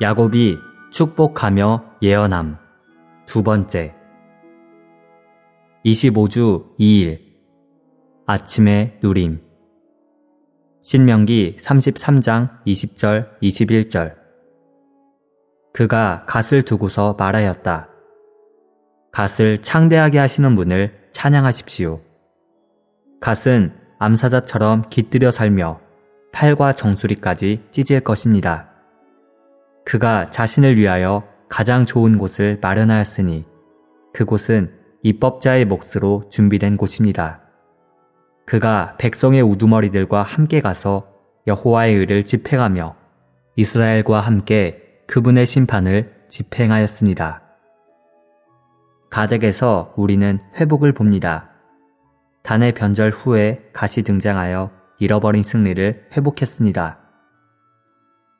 야곱이 축복하며 예언함. 두 번째. 25주 2일. 아침의 누림. 신명기 33장 20절 21절. 그가 갓을 두고서 말하였다. 갓을 창대하게 하시는 분을 찬양하십시오. 갓은 암사자처럼 깃들여 살며 팔과 정수리까지 찢을 것입니다. 그가 자신을 위하여 가장 좋은 곳을 마련하였으니 그곳은 입법자의 몫으로 준비된 곳입니다. 그가 백성의 우두머리들과 함께 가서 여호와의 의를 집행하며 이스라엘과 함께 그분의 심판을 집행하였습니다. 가덱에서 우리는 회복을 봅니다. 단의 변절 후에 가시 등장하여 잃어버린 승리를 회복했습니다.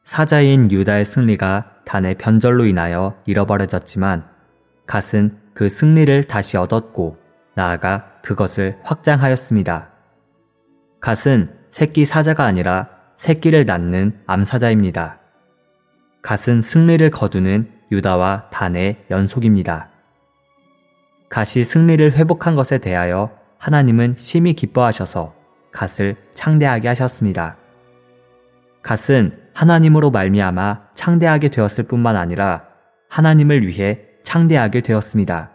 사자인 유다의 승리가 단의 변절로 인하여 잃어버려졌지만 갓은 그 승리를 다시 얻었고 나아가 그것을 확장하였습니다. 갓은 새끼 사자가 아니라 새끼를 낳는 암사자입니다. 갓은 승리를 거두는 유다와 단의 연속입니다. 갓이 승리를 회복한 것에 대하여 하나님은 심히 기뻐하셔서 갓을 창대하게 하셨습니다. 갓은 하나님으로 말미암아 창대하게 되었을 뿐만 아니라 하나님을 위해 창대하게 되었습니다.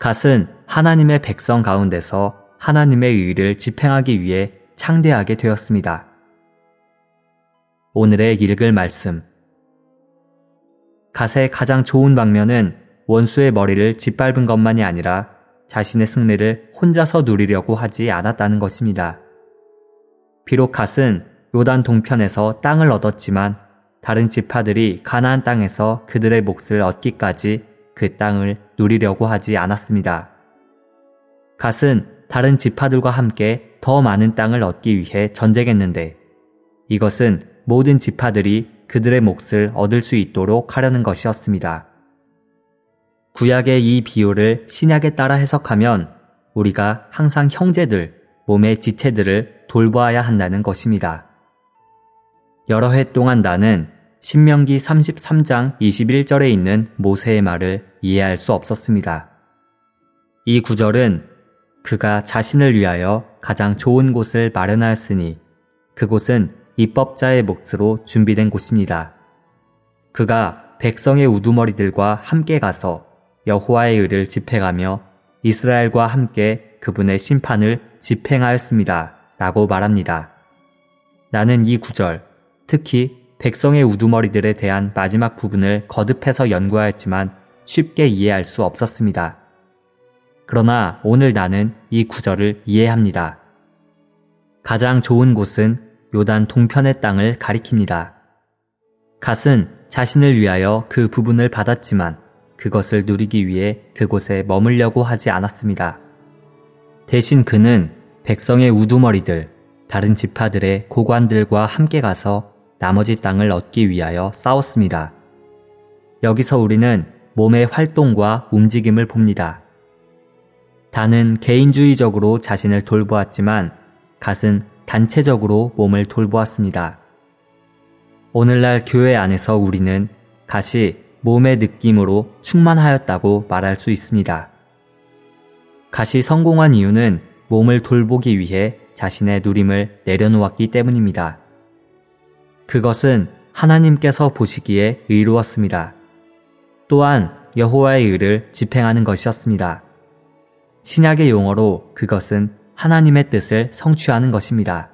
갓은 하나님의 백성 가운데서 하나님의 의를 집행하기 위해 창대하게 되었습니다. 오늘의 읽을 말씀. 갓의 가장 좋은 방면은 원수의 머리를 짓밟은 것만이 아니라 자신의 승리를 혼자서 누리려고 하지 않았다는 것입니다. 비록 갓은 요단 동편에서 땅을 얻었지만 다른 지파들이 가나안 땅에서 그들의 몫을 얻기까지 그 땅을 누리려고 하지 않았습니다. 갓은 다른 지파들과 함께 더 많은 땅을 얻기 위해 전쟁했는데 이것은 모든 지파들이 그들의 몫을 얻을 수 있도록 하려는 것이었습니다. 구약의 이 비유를 신약에 따라 해석하면 우리가 항상 형제들, 몸의 지체들을 돌보아야 한다는 것입니다. 여러 해 동안 나는 신명기 33장 21절에 있는 모세의 말을 이해할 수 없었습니다. 이 구절은 그가 자신을 위하여 가장 좋은 곳을 마련하였으니 그곳은 입법자의 몫으로 준비된 곳입니다. 그가 백성의 우두머리들과 함께 가서 여호와의 의를 집행하며 이스라엘과 함께 그분의 심판을 집행하였습니다. 라고 말합니다. 나는 이 구절, 특히 백성의 우두머리들에 대한 마지막 부분을 거듭해서 연구하였지만 쉽게 이해할 수 없었습니다. 그러나 오늘 나는 이 구절을 이해합니다. 가장 좋은 곳은 요단 동편의 땅을 가리킵니다. 갓은 자신을 위하여 그 부분을 받았지만 그것을 누리기 위해 그곳에 머물려고 하지 않았습니다. 대신 그는 백성의 우두머리들, 다른 지파들의 고관들과 함께 가서 나머지 땅을 얻기 위하여 싸웠습니다. 여기서 우리는 몸의 활동과 움직임을 봅니다. 단은 개인주의적으로 자신을 돌보았지만 갓은 단체적으로 몸을 돌보았습니다. 오늘날 교회 안에서 우리는 갓이 몸의 느낌으로 충만하였다고 말할 수 있습니다. 갓이 성공한 이유는 몸을 돌보기 위해 자신의 누림을 내려놓았기 때문입니다. 그것은 하나님께서 보시기에 의로웠습니다. 또한 여호와의 의를 집행하는 것이었습니다. 신약의 용어로 그것은 하나님의 뜻을 성취하는 것입니다.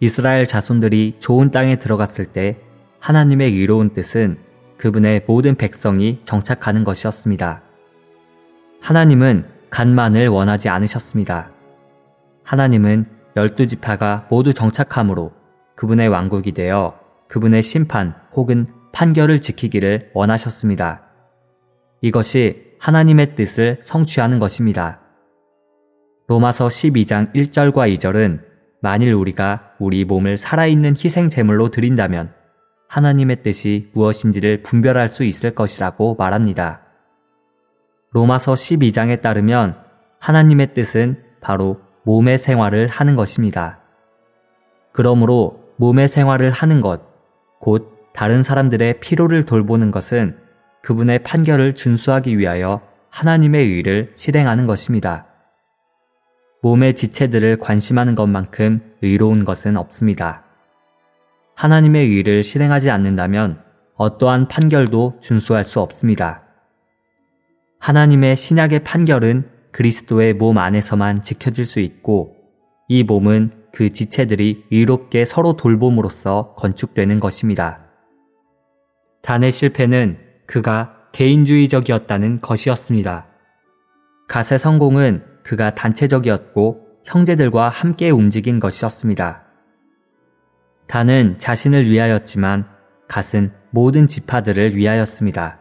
이스라엘 자손들이 좋은 땅에 들어갔을 때 하나님의 의로운 뜻은 그분의 모든 백성이 정착하는 것이었습니다. 하나님은 간만을 원하지 않으셨습니다. 하나님은 열두 지파가 모두 정착함으로 그분의 왕국이 되어 그분의 심판 혹은 판결을 지키기를 원하셨습니다. 이것이 하나님의 뜻을 성취하는 것입니다. 로마서 12장 1절과 2절은 만일 우리가 우리 몸을 살아있는 희생 제물로 드린다면 하나님의 뜻이 무엇인지를 분별할 수 있을 것이라고 말합니다. 로마서 12장에 따르면 하나님의 뜻은 바로 몸의 생활을 하는 것입니다. 그러므로 몸의 생활을 하는 것, 곧 다른 사람들의 피로를 돌보는 것은 그분의 판결을 준수하기 위하여 하나님의 의를 실행하는 것입니다. 몸의 지체들을 관심하는 것만큼 의로운 것은 없습니다. 하나님의 의를 실행하지 않는다면 어떠한 판결도 준수할 수 없습니다. 하나님의 신약의 판결은 그리스도의 몸 안에서만 지켜질 수 있고 이 몸은 그 지체들이 의롭게 서로 돌봄으로써 건축되는 것입니다. 단의 실패는 그가 개인주의적이었다는 것이었습니다. 갓의 성공은 그가 단체적이었고 형제들과 함께 움직인 것이었습니다. 단은 자신을 위하였지만 갓은 모든 지파들을 위하였습니다.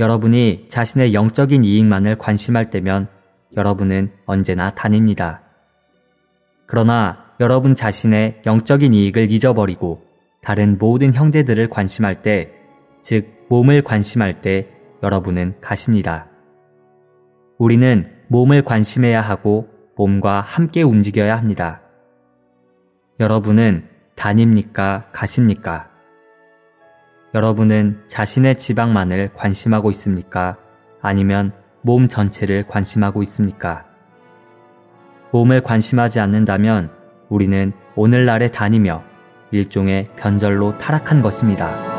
여러분이 자신의 영적인 이익만을 관심할 때면 여러분은 언제나 단입니다. 그러나 여러분 자신의 영적인 이익을 잊어버리고 다른 모든 형제들을 관심할 때, 즉, 몸을 관심할 때 여러분은 가십니다. 우리는 몸을 관심해야 하고 몸과 함께 움직여야 합니다. 여러분은 단입니까? 가십니까? 여러분은 자신의 지방만을 관심하고 있습니까? 아니면 몸 전체를 관심하고 있습니까? 몸을 관심하지 않는다면 우리는 오늘날에 다니며 일종의 변절로 타락한 것입니다.